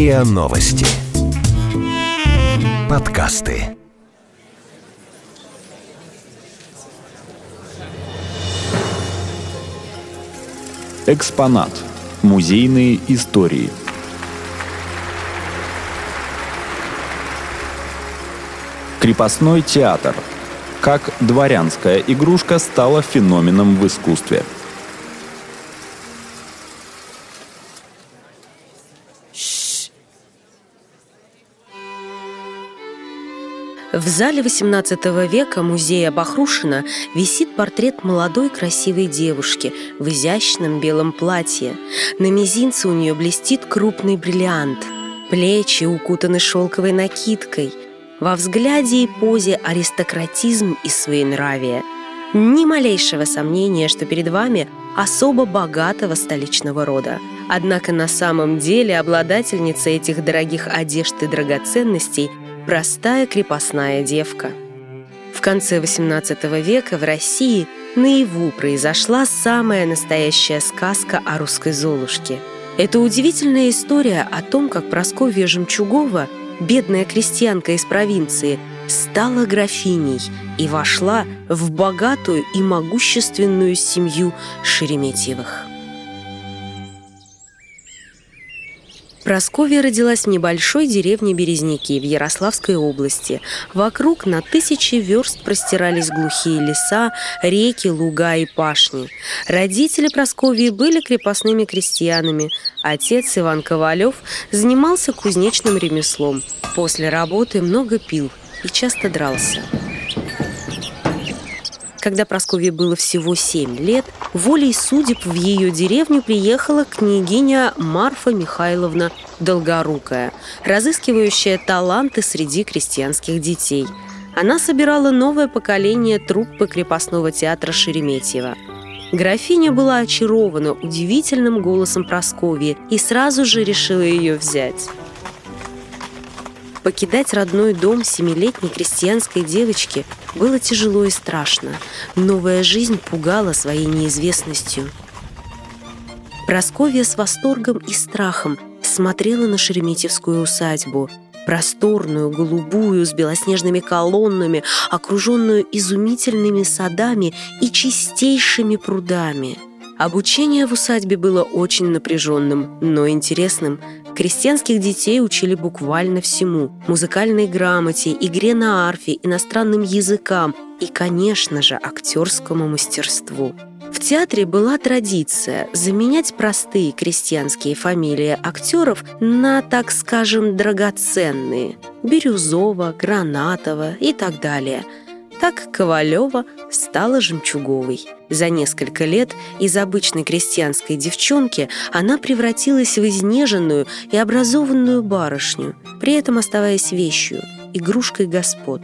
РИА Новости. Подкасты. Экспонат. Музейные истории. Крепостной театр. Как дворянская игрушка стала феноменом в искусстве – В зале XVIII века музея Бахрушина висит портрет молодой красивой девушки в изящном белом платье. На мизинце у нее блестит крупный бриллиант. Плечи укутаны шелковой накидкой. Во взгляде и позе аристократизм и своенравие. Ни малейшего сомнения, что перед вами особо богатого столичного рода. Однако на самом деле обладательница этих дорогих одежд и драгоценностей – простая крепостная девка. В конце XVIII века в России наяву произошла самая настоящая сказка о русской Золушке. Это удивительная история о том, как Прасковья Жемчугова, бедная крестьянка из провинции, стала графиней и вошла в богатую и могущественную семью Шереметьевых. Просковья родилась в небольшой деревне Березники в Ярославской области. Вокруг на тысячи верст простирались глухие леса, реки, луга и пашни. Родители Просковьи были крепостными крестьянами. Отец Иван Ковалев занимался кузнечным ремеслом. После работы много пил и часто дрался. Когда Прасковье было всего семь лет, волей судеб в ее деревню приехала княгиня Марфа Михайловна Долгорукая, разыскивающая таланты среди крестьянских детей. Она собирала новое поколение труппы крепостного театра Шереметьева. Графиня была очарована удивительным голосом Прасковьи и сразу же решила ее взять. Покидать родной дом семилетней крестьянской девочки было тяжело и страшно. Новая жизнь пугала своей неизвестностью. Просковья с восторгом и страхом смотрела на Шереметьевскую усадьбу. Просторную, голубую, с белоснежными колоннами, окруженную изумительными садами и чистейшими прудами – Обучение в усадьбе было очень напряженным, но интересным. Крестьянских детей учили буквально всему – музыкальной грамоте, игре на арфе, иностранным языкам и, конечно же, актерскому мастерству. В театре была традиция заменять простые крестьянские фамилии актеров на, так скажем, драгоценные – Бирюзова, Гранатова и так далее – так Ковалева стала жемчуговой. За несколько лет из обычной крестьянской девчонки она превратилась в изнеженную и образованную барышню, при этом оставаясь вещью, игрушкой господ.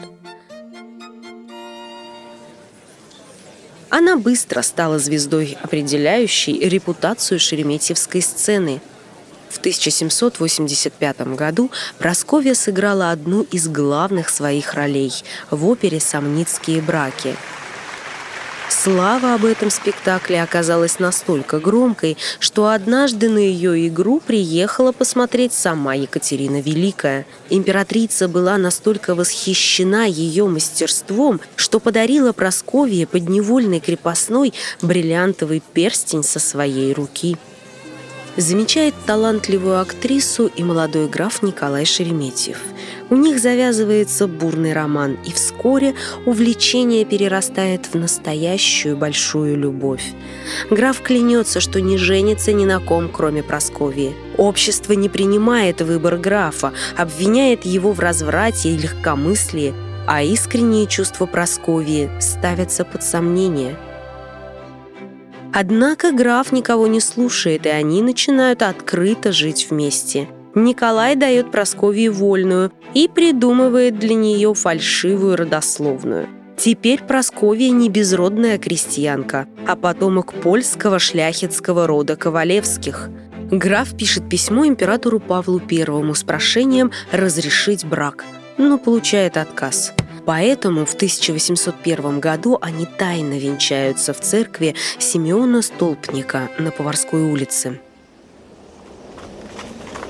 Она быстро стала звездой, определяющей репутацию шереметьевской сцены – в 1785 году Просковья сыграла одну из главных своих ролей в опере «Сомницкие браки». Слава об этом спектакле оказалась настолько громкой, что однажды на ее игру приехала посмотреть сама Екатерина Великая. Императрица была настолько восхищена ее мастерством, что подарила Просковье подневольной крепостной бриллиантовый перстень со своей руки замечает талантливую актрису и молодой граф Николай Шереметьев. У них завязывается бурный роман, и вскоре увлечение перерастает в настоящую большую любовь. Граф клянется, что не женится ни на ком, кроме Просковии. Общество не принимает выбор графа, обвиняет его в разврате и легкомыслии, а искренние чувства Просковии ставятся под сомнение – Однако граф никого не слушает, и они начинают открыто жить вместе. Николай дает Прасковье вольную и придумывает для нее фальшивую родословную. Теперь Прасковья не безродная крестьянка, а потомок польского шляхетского рода Ковалевских. Граф пишет письмо императору Павлу I с прошением разрешить брак, но получает отказ – Поэтому в 1801 году они тайно венчаются в церкви Симеона Столпника на Поварской улице.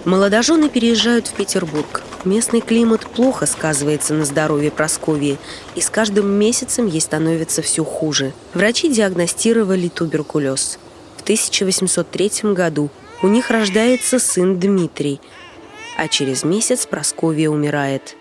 Молодожены переезжают в Петербург. Местный климат плохо сказывается на здоровье Просковии, и с каждым месяцем ей становится все хуже. Врачи диагностировали туберкулез. В 1803 году у них рождается сын Дмитрий, а через месяц Просковия умирает.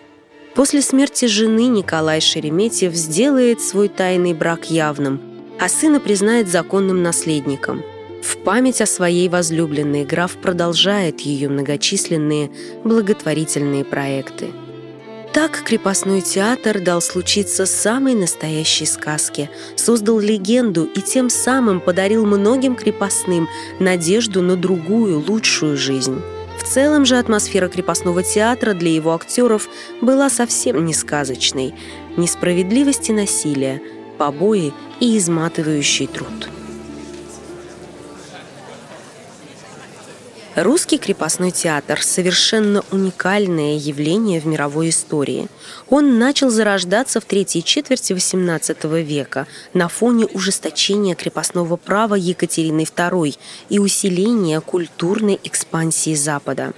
После смерти жены Николай Шереметьев сделает свой тайный брак явным, а сына признает законным наследником – в память о своей возлюбленной граф продолжает ее многочисленные благотворительные проекты. Так крепостной театр дал случиться самой настоящей сказке, создал легенду и тем самым подарил многим крепостным надежду на другую, лучшую жизнь. В целом же атмосфера крепостного театра для его актеров была совсем не сказочной. Несправедливость и насилие, побои и изматывающий труд. Русский крепостной театр – совершенно уникальное явление в мировой истории. Он начал зарождаться в третьей четверти XVIII века на фоне ужесточения крепостного права Екатерины II и усиления культурной экспансии Запада.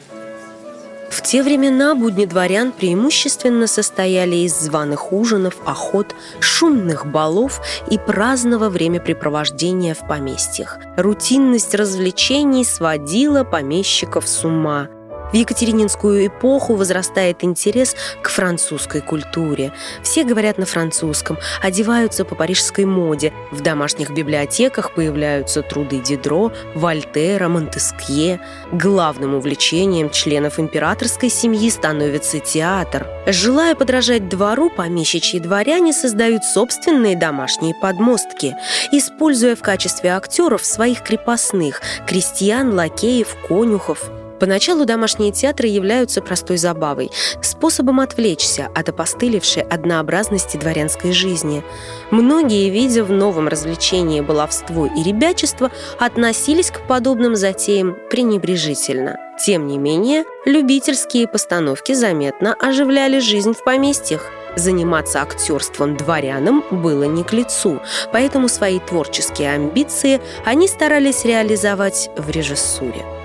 В те времена будни дворян преимущественно состояли из званых ужинов, охот, шумных балов и праздного времяпрепровождения в поместьях. Рутинность развлечений сводила помещиков с ума – в Екатерининскую эпоху возрастает интерес к французской культуре. Все говорят на французском, одеваются по парижской моде. В домашних библиотеках появляются труды Дидро, Вольтера, Монтескье. Главным увлечением членов императорской семьи становится театр. Желая подражать двору, помещичьи дворяне создают собственные домашние подмостки, используя в качестве актеров своих крепостных – крестьян, лакеев, конюхов – Поначалу домашние театры являются простой забавой, способом отвлечься от опостылевшей однообразности дворянской жизни. Многие, видя в новом развлечении баловство и ребячество, относились к подобным затеям пренебрежительно. Тем не менее, любительские постановки заметно оживляли жизнь в поместьях. Заниматься актерством дворянам было не к лицу, поэтому свои творческие амбиции они старались реализовать в режиссуре.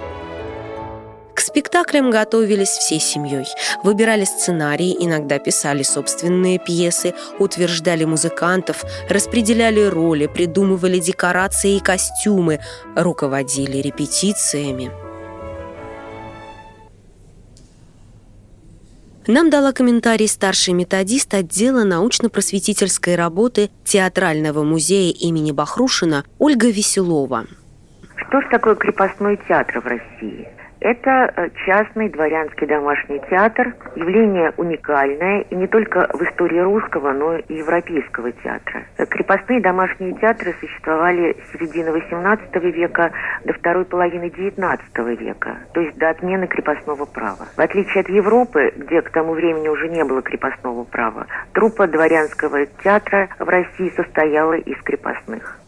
К спектаклям готовились всей семьей. Выбирали сценарии, иногда писали собственные пьесы, утверждали музыкантов, распределяли роли, придумывали декорации и костюмы, руководили репетициями. Нам дала комментарий старший методист отдела научно-просветительской работы Театрального музея имени Бахрушина Ольга Веселова. Что же такое крепостной театр в России? Это э, частный дворянский домашний театр, явление уникальное и не только в истории русского, но и европейского театра. Э, крепостные домашние театры существовали с середины XVIII века до второй половины XIX века, то есть до отмены крепостного права. В отличие от Европы, где к тому времени уже не было крепостного права, труппа дворянского театра в России состояла из крепостных.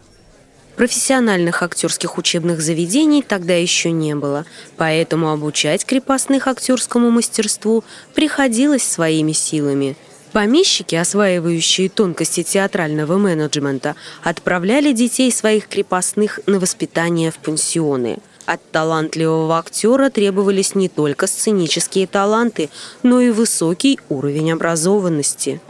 Профессиональных актерских учебных заведений тогда еще не было, поэтому обучать крепостных актерскому мастерству приходилось своими силами. Помещики, осваивающие тонкости театрального менеджмента, отправляли детей своих крепостных на воспитание в пансионы. От талантливого актера требовались не только сценические таланты, но и высокий уровень образованности.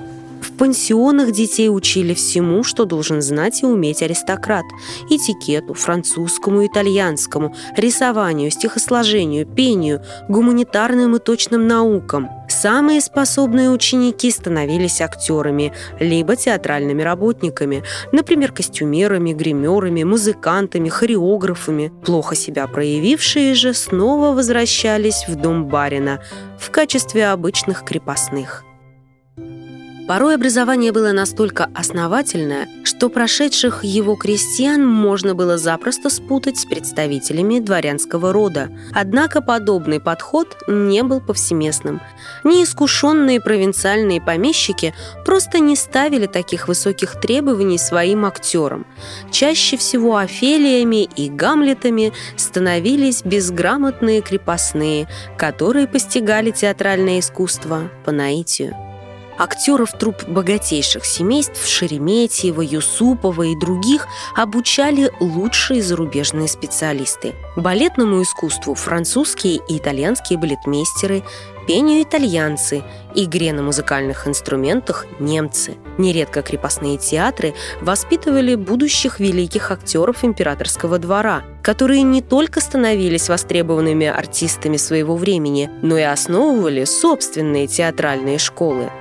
В пансионах детей учили всему, что должен знать и уметь аристократ. Этикету, французскому, итальянскому, рисованию, стихосложению, пению, гуманитарным и точным наукам. Самые способные ученики становились актерами, либо театральными работниками, например, костюмерами, гримерами, музыкантами, хореографами. Плохо себя проявившие же снова возвращались в дом барина в качестве обычных крепостных. Порой образование было настолько основательное, что прошедших его крестьян можно было запросто спутать с представителями дворянского рода. Однако подобный подход не был повсеместным. Неискушенные провинциальные помещики просто не ставили таких высоких требований своим актерам. Чаще всего Офелиями и Гамлетами становились безграмотные крепостные, которые постигали театральное искусство по наитию. Актеров труп богатейших семейств Шереметьева, Юсупова и других обучали лучшие зарубежные специалисты. Балетному искусству французские и итальянские балетмейстеры, пению итальянцы, игре на музыкальных инструментах немцы. Нередко крепостные театры воспитывали будущих великих актеров императорского двора, которые не только становились востребованными артистами своего времени, но и основывали собственные театральные школы.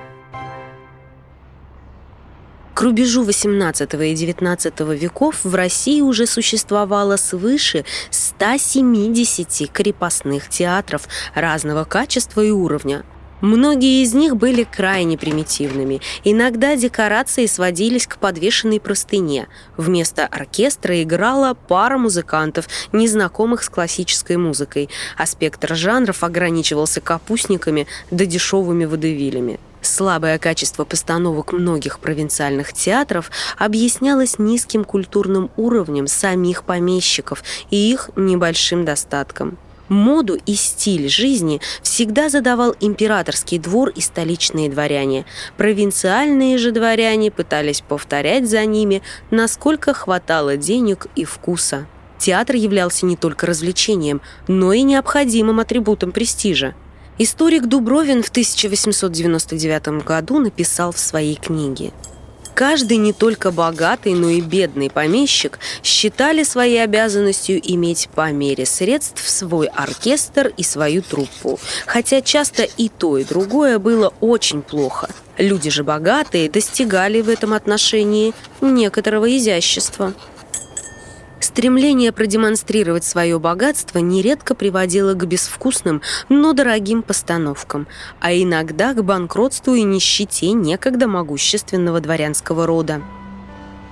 К рубежу XVIII и XIX веков в России уже существовало свыше 170 крепостных театров разного качества и уровня. Многие из них были крайне примитивными. Иногда декорации сводились к подвешенной простыне. Вместо оркестра играла пара музыкантов, незнакомых с классической музыкой, а спектр жанров ограничивался капустниками да дешевыми водевилями. Слабое качество постановок многих провинциальных театров объяснялось низким культурным уровнем самих помещиков и их небольшим достатком. Моду и стиль жизни всегда задавал императорский двор и столичные дворяне. Провинциальные же дворяне пытались повторять за ними, насколько хватало денег и вкуса. Театр являлся не только развлечением, но и необходимым атрибутом престижа. Историк Дубровин в 1899 году написал в своей книге Каждый не только богатый, но и бедный помещик считали своей обязанностью иметь по мере средств свой оркестр и свою труппу. Хотя часто и то, и другое было очень плохо. Люди же богатые достигали в этом отношении некоторого изящества. Стремление продемонстрировать свое богатство нередко приводило к безвкусным, но дорогим постановкам, а иногда к банкротству и нищете некогда могущественного дворянского рода.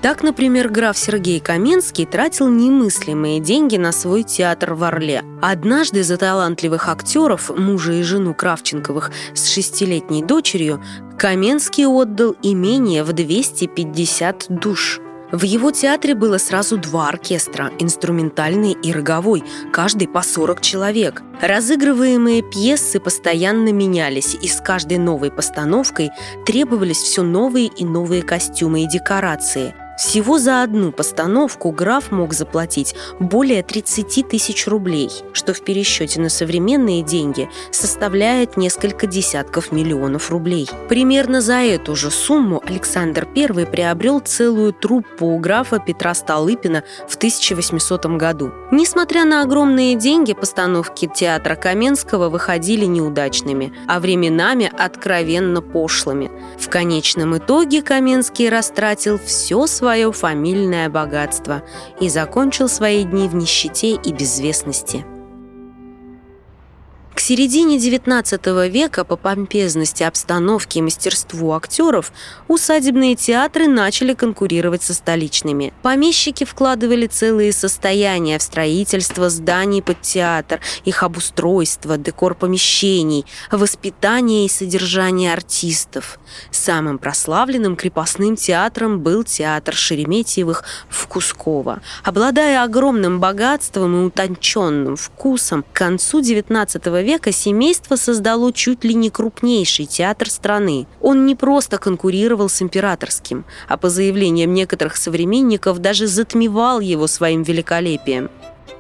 Так, например, граф Сергей Каменский тратил немыслимые деньги на свой театр в Орле. Однажды за талантливых актеров, мужа и жену Кравченковых с шестилетней дочерью, Каменский отдал имение в 250 душ – в его театре было сразу два оркестра – инструментальный и роговой, каждый по 40 человек. Разыгрываемые пьесы постоянно менялись, и с каждой новой постановкой требовались все новые и новые костюмы и декорации – всего за одну постановку граф мог заплатить более 30 тысяч рублей, что в пересчете на современные деньги составляет несколько десятков миллионов рублей. Примерно за эту же сумму Александр I приобрел целую труппу у графа Петра Столыпина в 1800 году. Несмотря на огромные деньги, постановки театра Каменского выходили неудачными, а временами откровенно пошлыми. В конечном итоге Каменский растратил все свое свое фамильное богатство и закончил свои дни в нищете и безвестности. К середине XIX века по помпезности обстановки и мастерству актеров усадебные театры начали конкурировать со столичными. Помещики вкладывали целые состояния в строительство зданий под театр, их обустройство, декор помещений, воспитание и содержание артистов. Самым прославленным крепостным театром был театр Шереметьевых в Кусково. Обладая огромным богатством и утонченным вкусом, к концу XIX века семейство создало чуть ли не крупнейший театр страны. Он не просто конкурировал с императорским, а по заявлениям некоторых современников даже затмевал его своим великолепием.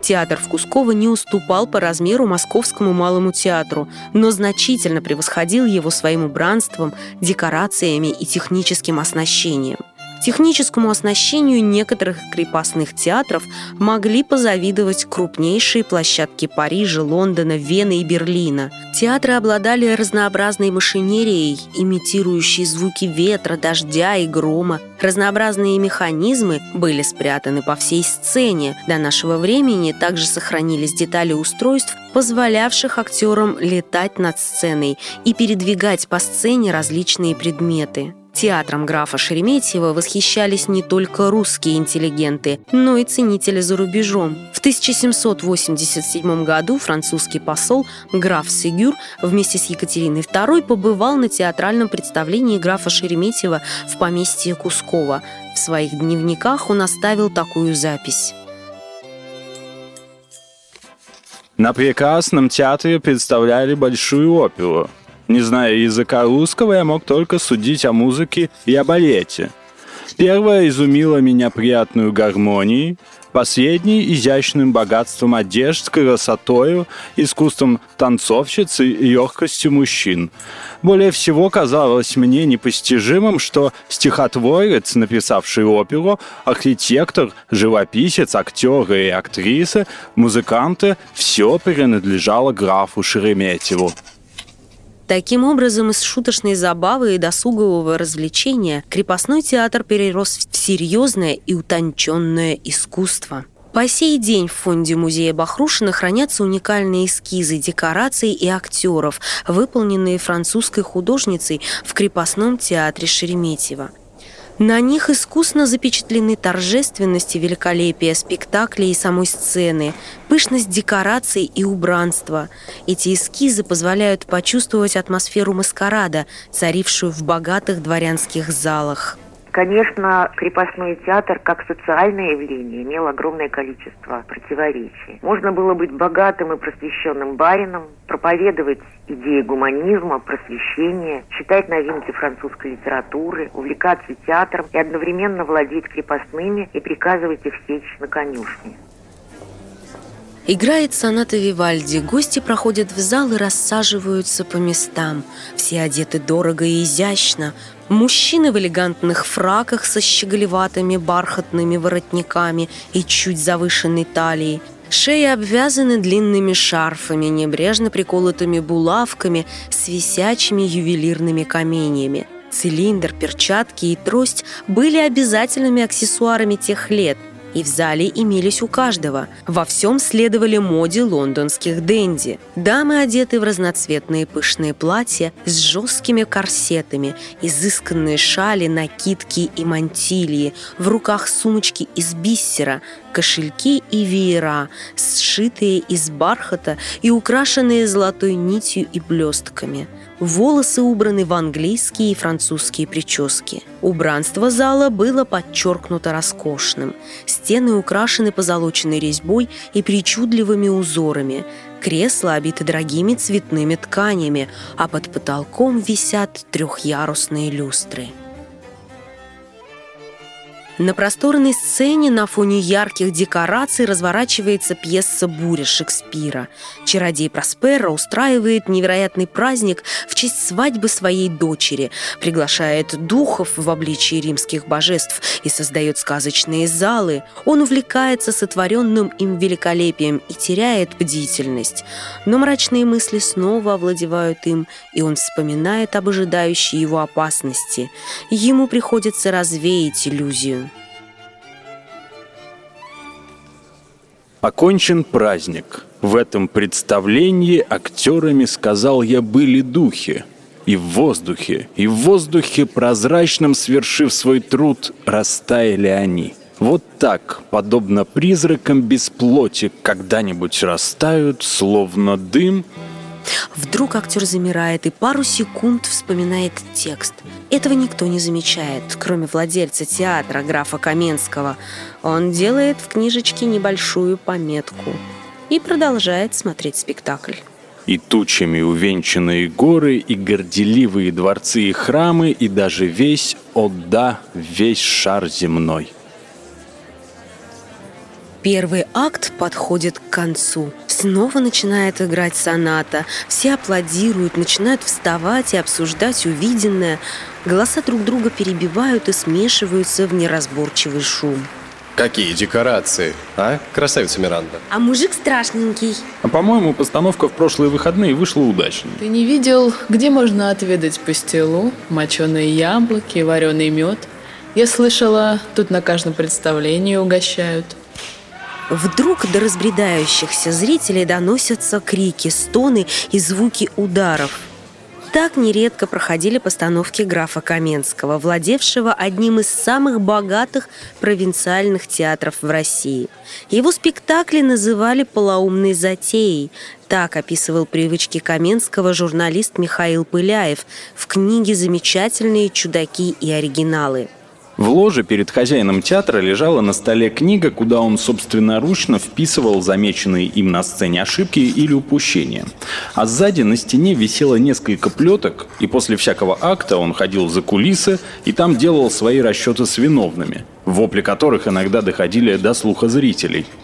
Театр в Кусково не уступал по размеру Московскому малому театру, но значительно превосходил его своим убранством, декорациями и техническим оснащением. Техническому оснащению некоторых крепостных театров могли позавидовать крупнейшие площадки Парижа, Лондона, Вены и Берлина. Театры обладали разнообразной машинерией, имитирующей звуки ветра, дождя и грома. Разнообразные механизмы были спрятаны по всей сцене. До нашего времени также сохранились детали устройств, позволявших актерам летать над сценой и передвигать по сцене различные предметы. Театром графа Шереметьева восхищались не только русские интеллигенты, но и ценители за рубежом. В 1787 году французский посол граф Сегюр вместе с Екатериной II побывал на театральном представлении графа Шереметьева в поместье Кускова. В своих дневниках он оставил такую запись. На прекрасном театре представляли большую оперу – Не зная языка русского, я мог только судить о музыке и о балете. Первое изумило меня приятную гармонией, Последний изящным богатством одежд, красотою, искусством танцовщицы и легкостью мужчин. Более всего казалось мне непостижимым, что стихотворец, написавший оперу, архитектор, живописец, актеры и актрисы, музыканты – все принадлежало графу Шереметьеву. Таким образом, из шуточной забавы и досугового развлечения крепостной театр перерос в серьезное и утонченное искусство. По сей день в фонде музея Бахрушина хранятся уникальные эскизы, декораций и актеров, выполненные французской художницей в крепостном театре Шереметьево – на них искусно запечатлены торжественность и великолепие спектакля и самой сцены, пышность декораций и убранства. Эти эскизы позволяют почувствовать атмосферу маскарада, царившую в богатых дворянских залах. Конечно, крепостной театр как социальное явление имел огромное количество противоречий. Можно было быть богатым и просвещенным барином, проповедовать идеи гуманизма, просвещения, читать новинки французской литературы, увлекаться театром и одновременно владеть крепостными и приказывать их сечь на конюшне. Играет соната Вивальди, гости проходят в зал и рассаживаются по местам. Все одеты дорого и изящно. Мужчины в элегантных фраках со щеголеватыми бархатными воротниками и чуть завышенной талией. Шеи обвязаны длинными шарфами, небрежно приколотыми булавками с висячими ювелирными каменьями. Цилиндр, перчатки и трость были обязательными аксессуарами тех лет – и в зале имелись у каждого. Во всем следовали моде лондонских денди. Дамы одеты в разноцветные пышные платья с жесткими корсетами, изысканные шали, накидки и мантильи, в руках сумочки из биссера, кошельки и веера, сшитые из бархата и украшенные золотой нитью и блестками – Волосы убраны в английские и французские прически. Убранство зала было подчеркнуто роскошным. Стены украшены позолоченной резьбой и причудливыми узорами. Кресла обиты дорогими цветными тканями, а под потолком висят трехъярусные люстры. На просторной сцене на фоне ярких декораций разворачивается пьеса «Буря» Шекспира. Чародей Просперо устраивает невероятный праздник в честь свадьбы своей дочери, приглашает духов в обличии римских божеств и создает сказочные залы. Он увлекается сотворенным им великолепием и теряет бдительность. Но мрачные мысли снова овладевают им, и он вспоминает об ожидающей его опасности. Ему приходится развеять иллюзию. Окончен праздник. В этом представлении актерами, сказал я, были духи. И в воздухе, и в воздухе прозрачном, свершив свой труд, растаяли они. Вот так, подобно призракам без плоти, когда-нибудь растают, словно дым, Вдруг актер замирает и пару секунд вспоминает текст. Этого никто не замечает, кроме владельца театра, графа Каменского. Он делает в книжечке небольшую пометку и продолжает смотреть спектакль. И тучами увенчанные горы, и горделивые дворцы и храмы, и даже весь, о да, весь шар земной – Первый акт подходит к концу. Снова начинает играть соната. Все аплодируют, начинают вставать и обсуждать увиденное. Голоса друг друга перебивают и смешиваются в неразборчивый шум. Какие декорации, а, красавица Миранда? А мужик страшненький. А по-моему, постановка в прошлые выходные вышла удачной. Ты не видел, где можно отведать пастилу, моченые яблоки, вареный мед? Я слышала, тут на каждом представлении угощают. Вдруг до разбредающихся зрителей доносятся крики, стоны и звуки ударов. Так нередко проходили постановки графа Каменского, владевшего одним из самых богатых провинциальных театров в России. Его спектакли называли «полоумной затеей». Так описывал привычки Каменского журналист Михаил Пыляев в книге «Замечательные чудаки и оригиналы». В ложе перед хозяином театра лежала на столе книга, куда он собственноручно вписывал замеченные им на сцене ошибки или упущения. А сзади на стене висело несколько плеток, и после всякого акта он ходил за кулисы и там делал свои расчеты с виновными, вопли которых иногда доходили до слуха зрителей –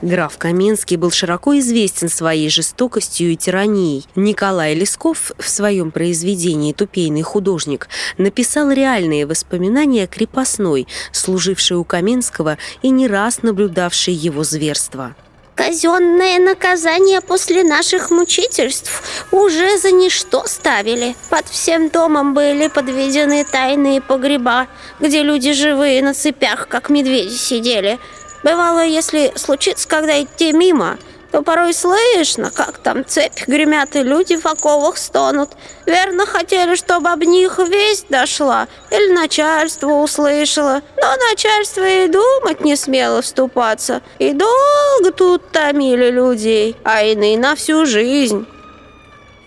Граф Каменский был широко известен своей жестокостью и тиранией. Николай Лесков в своем произведении «Тупейный художник» написал реальные воспоминания крепостной, служившей у Каменского и не раз наблюдавшей его зверства. Казенное наказание после наших мучительств уже за ничто ставили. Под всем домом были подведены тайные погреба, где люди живые на цепях, как медведи, сидели – Бывало, если случится, когда идти мимо, то порой слышно, как там цепь гремят и люди в оковах стонут. Верно, хотели, чтобы об них весть дошла или начальство услышало. Но начальство и думать не смело вступаться. И долго тут томили людей, а иные на всю жизнь.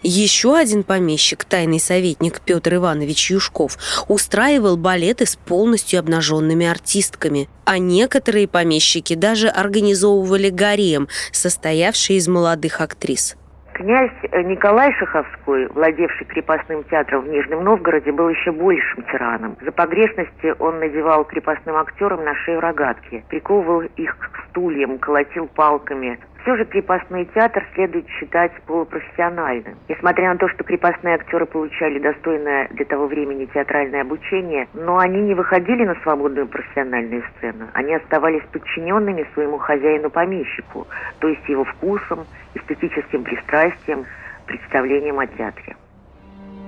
Еще один помещик, тайный советник Петр Иванович Юшков, устраивал балеты с полностью обнаженными артистками, а некоторые помещики даже организовывали гарем, состоявший из молодых актрис. Князь Николай Шаховской, владевший крепостным театром в Нижнем Новгороде, был еще большим тираном. За погрешности он надевал крепостным актерам на шею рогатки, приковывал их к стульям, колотил палками, все же крепостной театр следует считать полупрофессиональным. Несмотря на то, что крепостные актеры получали достойное для того времени театральное обучение, но они не выходили на свободную профессиональную сцену. Они оставались подчиненными своему хозяину-помещику, то есть его вкусом, эстетическим пристрастием, представлением о театре.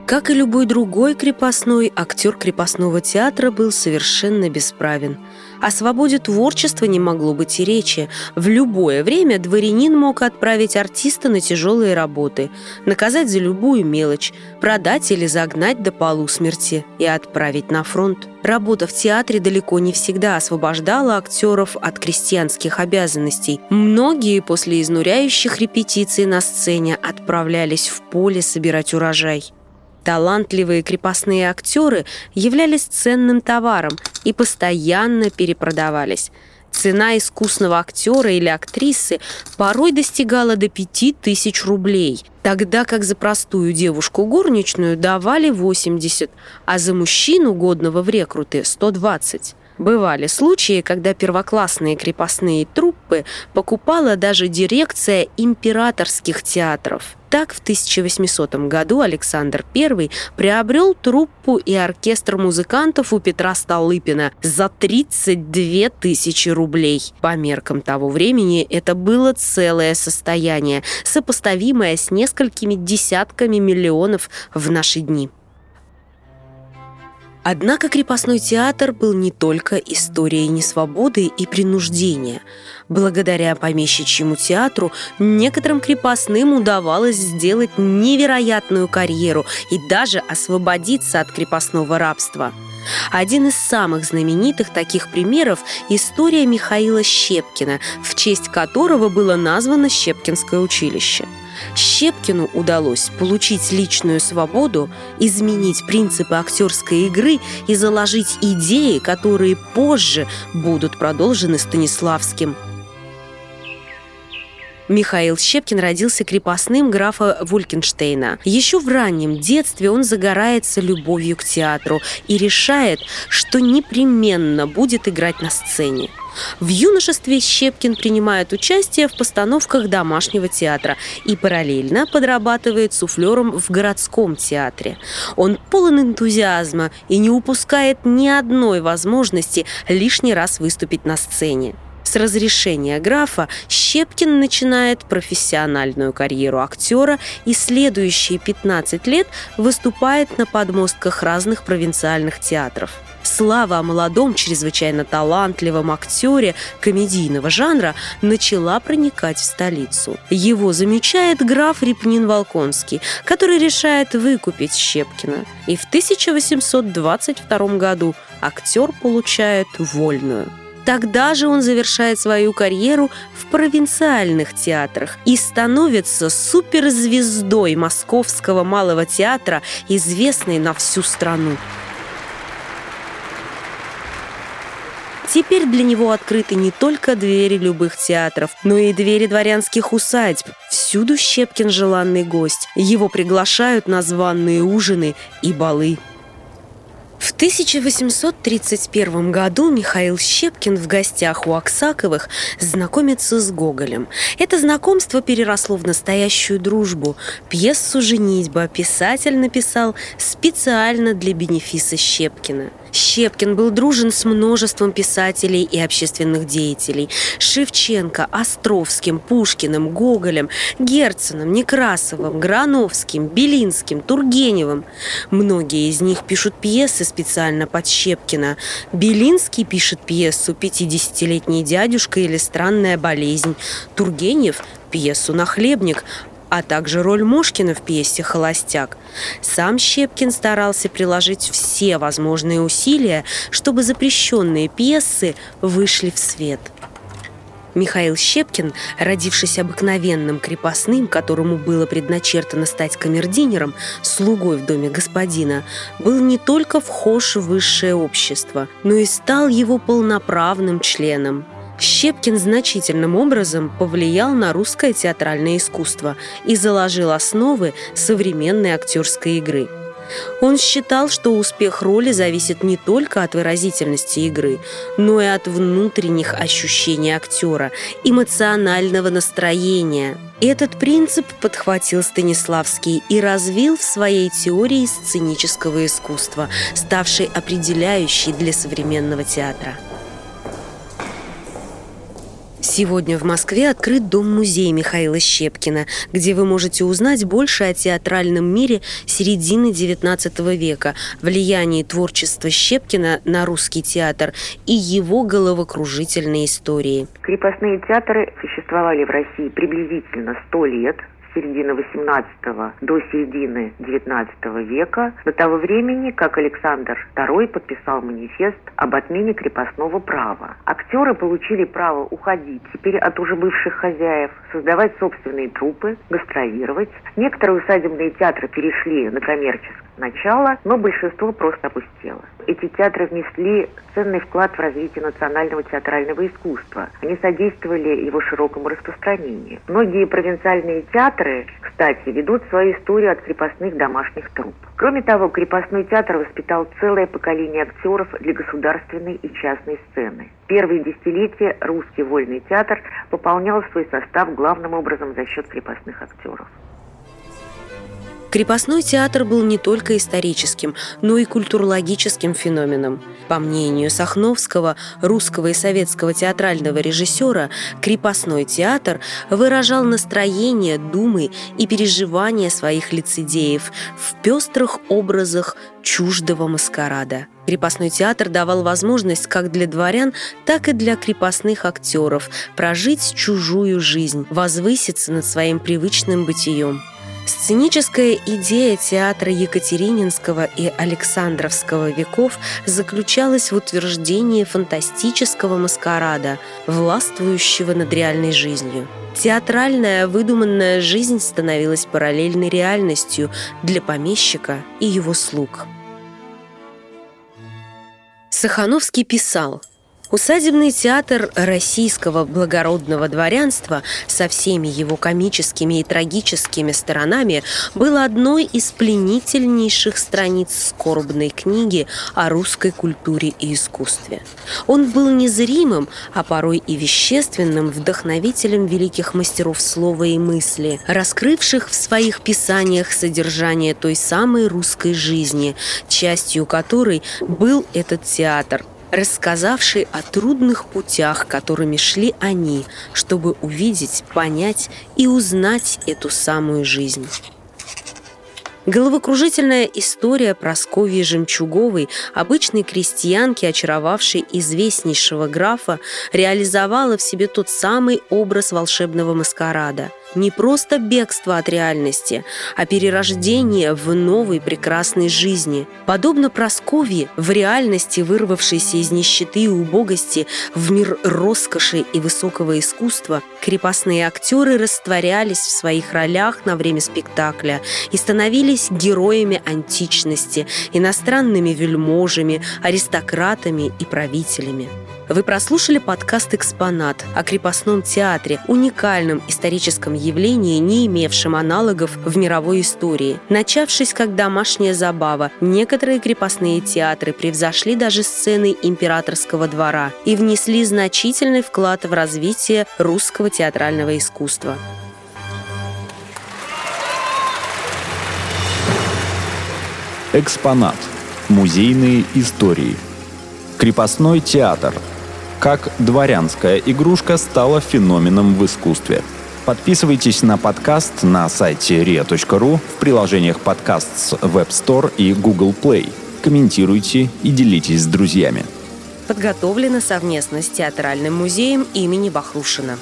Как и любой другой крепостной, актер крепостного театра был совершенно бесправен. О свободе творчества не могло быть и речи. В любое время дворянин мог отправить артиста на тяжелые работы, наказать за любую мелочь, продать или загнать до полусмерти и отправить на фронт. Работа в театре далеко не всегда освобождала актеров от крестьянских обязанностей. Многие после изнуряющих репетиций на сцене отправлялись в поле собирать урожай. Талантливые крепостные актеры являлись ценным товаром и постоянно перепродавались. Цена искусного актера или актрисы порой достигала до пяти тысяч рублей, тогда как за простую девушку горничную давали 80, а за мужчину, годного в рекруты, 120. Бывали случаи, когда первоклассные крепостные труппы покупала даже дирекция императорских театров. Так, в 1800 году Александр I приобрел труппу и оркестр музыкантов у Петра Столыпина за 32 тысячи рублей. По меркам того времени это было целое состояние, сопоставимое с несколькими десятками миллионов в наши дни. Однако крепостной театр был не только историей несвободы и принуждения. Благодаря помещичьему театру некоторым крепостным удавалось сделать невероятную карьеру и даже освободиться от крепостного рабства. Один из самых знаменитых таких примеров – история Михаила Щепкина, в честь которого было названо Щепкинское училище – Щепкину удалось получить личную свободу, изменить принципы актерской игры и заложить идеи, которые позже будут продолжены Станиславским. Михаил Щепкин родился крепостным графа Вулькенштейна. Еще в раннем детстве он загорается любовью к театру и решает, что непременно будет играть на сцене. В юношестве Щепкин принимает участие в постановках домашнего театра и параллельно подрабатывает суфлером в городском театре. Он полон энтузиазма и не упускает ни одной возможности лишний раз выступить на сцене. С разрешения графа Щепкин начинает профессиональную карьеру актера и следующие 15 лет выступает на подмостках разных провинциальных театров. Слава о молодом, чрезвычайно талантливом актере комедийного жанра начала проникать в столицу. Его замечает граф Репнин-Волконский, который решает выкупить Щепкина. И в 1822 году актер получает вольную. Тогда же он завершает свою карьеру в провинциальных театрах и становится суперзвездой московского малого театра, известной на всю страну. Теперь для него открыты не только двери любых театров, но и двери дворянских усадьб. Всюду Щепкин желанный гость. Его приглашают на званные ужины и балы. В 1831 году Михаил Щепкин в гостях у Аксаковых знакомится с Гоголем. Это знакомство переросло в настоящую дружбу. Пьесу «Женитьба» писатель написал специально для бенефиса Щепкина – Щепкин был дружен с множеством писателей и общественных деятелей. Шевченко, Островским, Пушкиным, Гоголем, Герценом, Некрасовым, Грановским, Белинским, Тургеневым. Многие из них пишут пьесы специально под Щепкина. Белинский пишет пьесу «50-летний дядюшка» или «Странная болезнь». Тургенев – пьесу «Нахлебник», а также роль Мошкина в пьесе «Холостяк». Сам Щепкин старался приложить все возможные усилия, чтобы запрещенные пьесы вышли в свет. Михаил Щепкин, родившись обыкновенным крепостным, которому было предначертано стать камердинером, слугой в доме господина, был не только вхож в высшее общество, но и стал его полноправным членом. Щепкин значительным образом повлиял на русское театральное искусство и заложил основы современной актерской игры. Он считал, что успех роли зависит не только от выразительности игры, но и от внутренних ощущений актера, эмоционального настроения. Этот принцип подхватил Станиславский и развил в своей теории сценического искусства, ставшей определяющей для современного театра. Сегодня в Москве открыт дом-музей Михаила Щепкина, где вы можете узнать больше о театральном мире середины XIX века, влиянии творчества Щепкина на русский театр и его головокружительной истории. Крепостные театры существовали в России приблизительно 100 лет – середины XVIII до середины XIX века, до того времени, как Александр II подписал манифест об отмене крепостного права. Актеры получили право уходить теперь от уже бывших хозяев, создавать собственные трупы, гастролировать. Некоторые усадебные театры перешли на коммерческое начало, но большинство просто опустело. Эти театры внесли ценный вклад в развитие национального театрального искусства. Они содействовали его широкому распространению. Многие провинциальные театры, кстати, ведут свою историю от крепостных домашних труп. Кроме того, крепостной театр воспитал целое поколение актеров для государственной и частной сцены. Первые десятилетия русский вольный театр пополнял свой состав главным образом за счет крепостных актеров. Крепостной театр был не только историческим, но и культурологическим феноменом. По мнению Сахновского, русского и советского театрального режиссера, крепостной театр выражал настроение, думы и переживания своих лицедеев в пестрых образах чуждого маскарада. Крепостной театр давал возможность как для дворян, так и для крепостных актеров прожить чужую жизнь, возвыситься над своим привычным бытием. Сценическая идея театра Екатерининского и Александровского веков заключалась в утверждении фантастического маскарада, властвующего над реальной жизнью. Театральная выдуманная жизнь становилась параллельной реальностью для помещика и его слуг. Сахановский писал – Усадебный театр российского благородного дворянства со всеми его комическими и трагическими сторонами был одной из пленительнейших страниц скорбной книги о русской культуре и искусстве. Он был незримым, а порой и вещественным вдохновителем великих мастеров слова и мысли, раскрывших в своих писаниях содержание той самой русской жизни, частью которой был этот театр, рассказавший о трудных путях, которыми шли они, чтобы увидеть, понять и узнать эту самую жизнь. Головокружительная история Прасковьи Жемчуговой, обычной крестьянки, очаровавшей известнейшего графа, реализовала в себе тот самый образ волшебного маскарада – не просто бегство от реальности, а перерождение в новой прекрасной жизни. Подобно Просковье, в реальности, вырвавшейся из нищеты и убогости в мир роскоши и высокого искусства, крепостные актеры растворялись в своих ролях на время спектакля и становились героями античности, иностранными вельможами, аристократами и правителями. Вы прослушали подкаст «Экспонат» о крепостном театре, уникальном историческом явлении, не имевшем аналогов в мировой истории. Начавшись как домашняя забава, некоторые крепостные театры превзошли даже сцены императорского двора и внесли значительный вклад в развитие русского театрального искусства. Экспонат. Музейные истории. Крепостной театр. Как дворянская игрушка стала феноменом в искусстве. Подписывайтесь на подкаст на сайте ria.ru в приложениях подкаст с Web Store и Google Play. Комментируйте и делитесь с друзьями. Подготовлено совместно с Театральным музеем имени Бахрушина.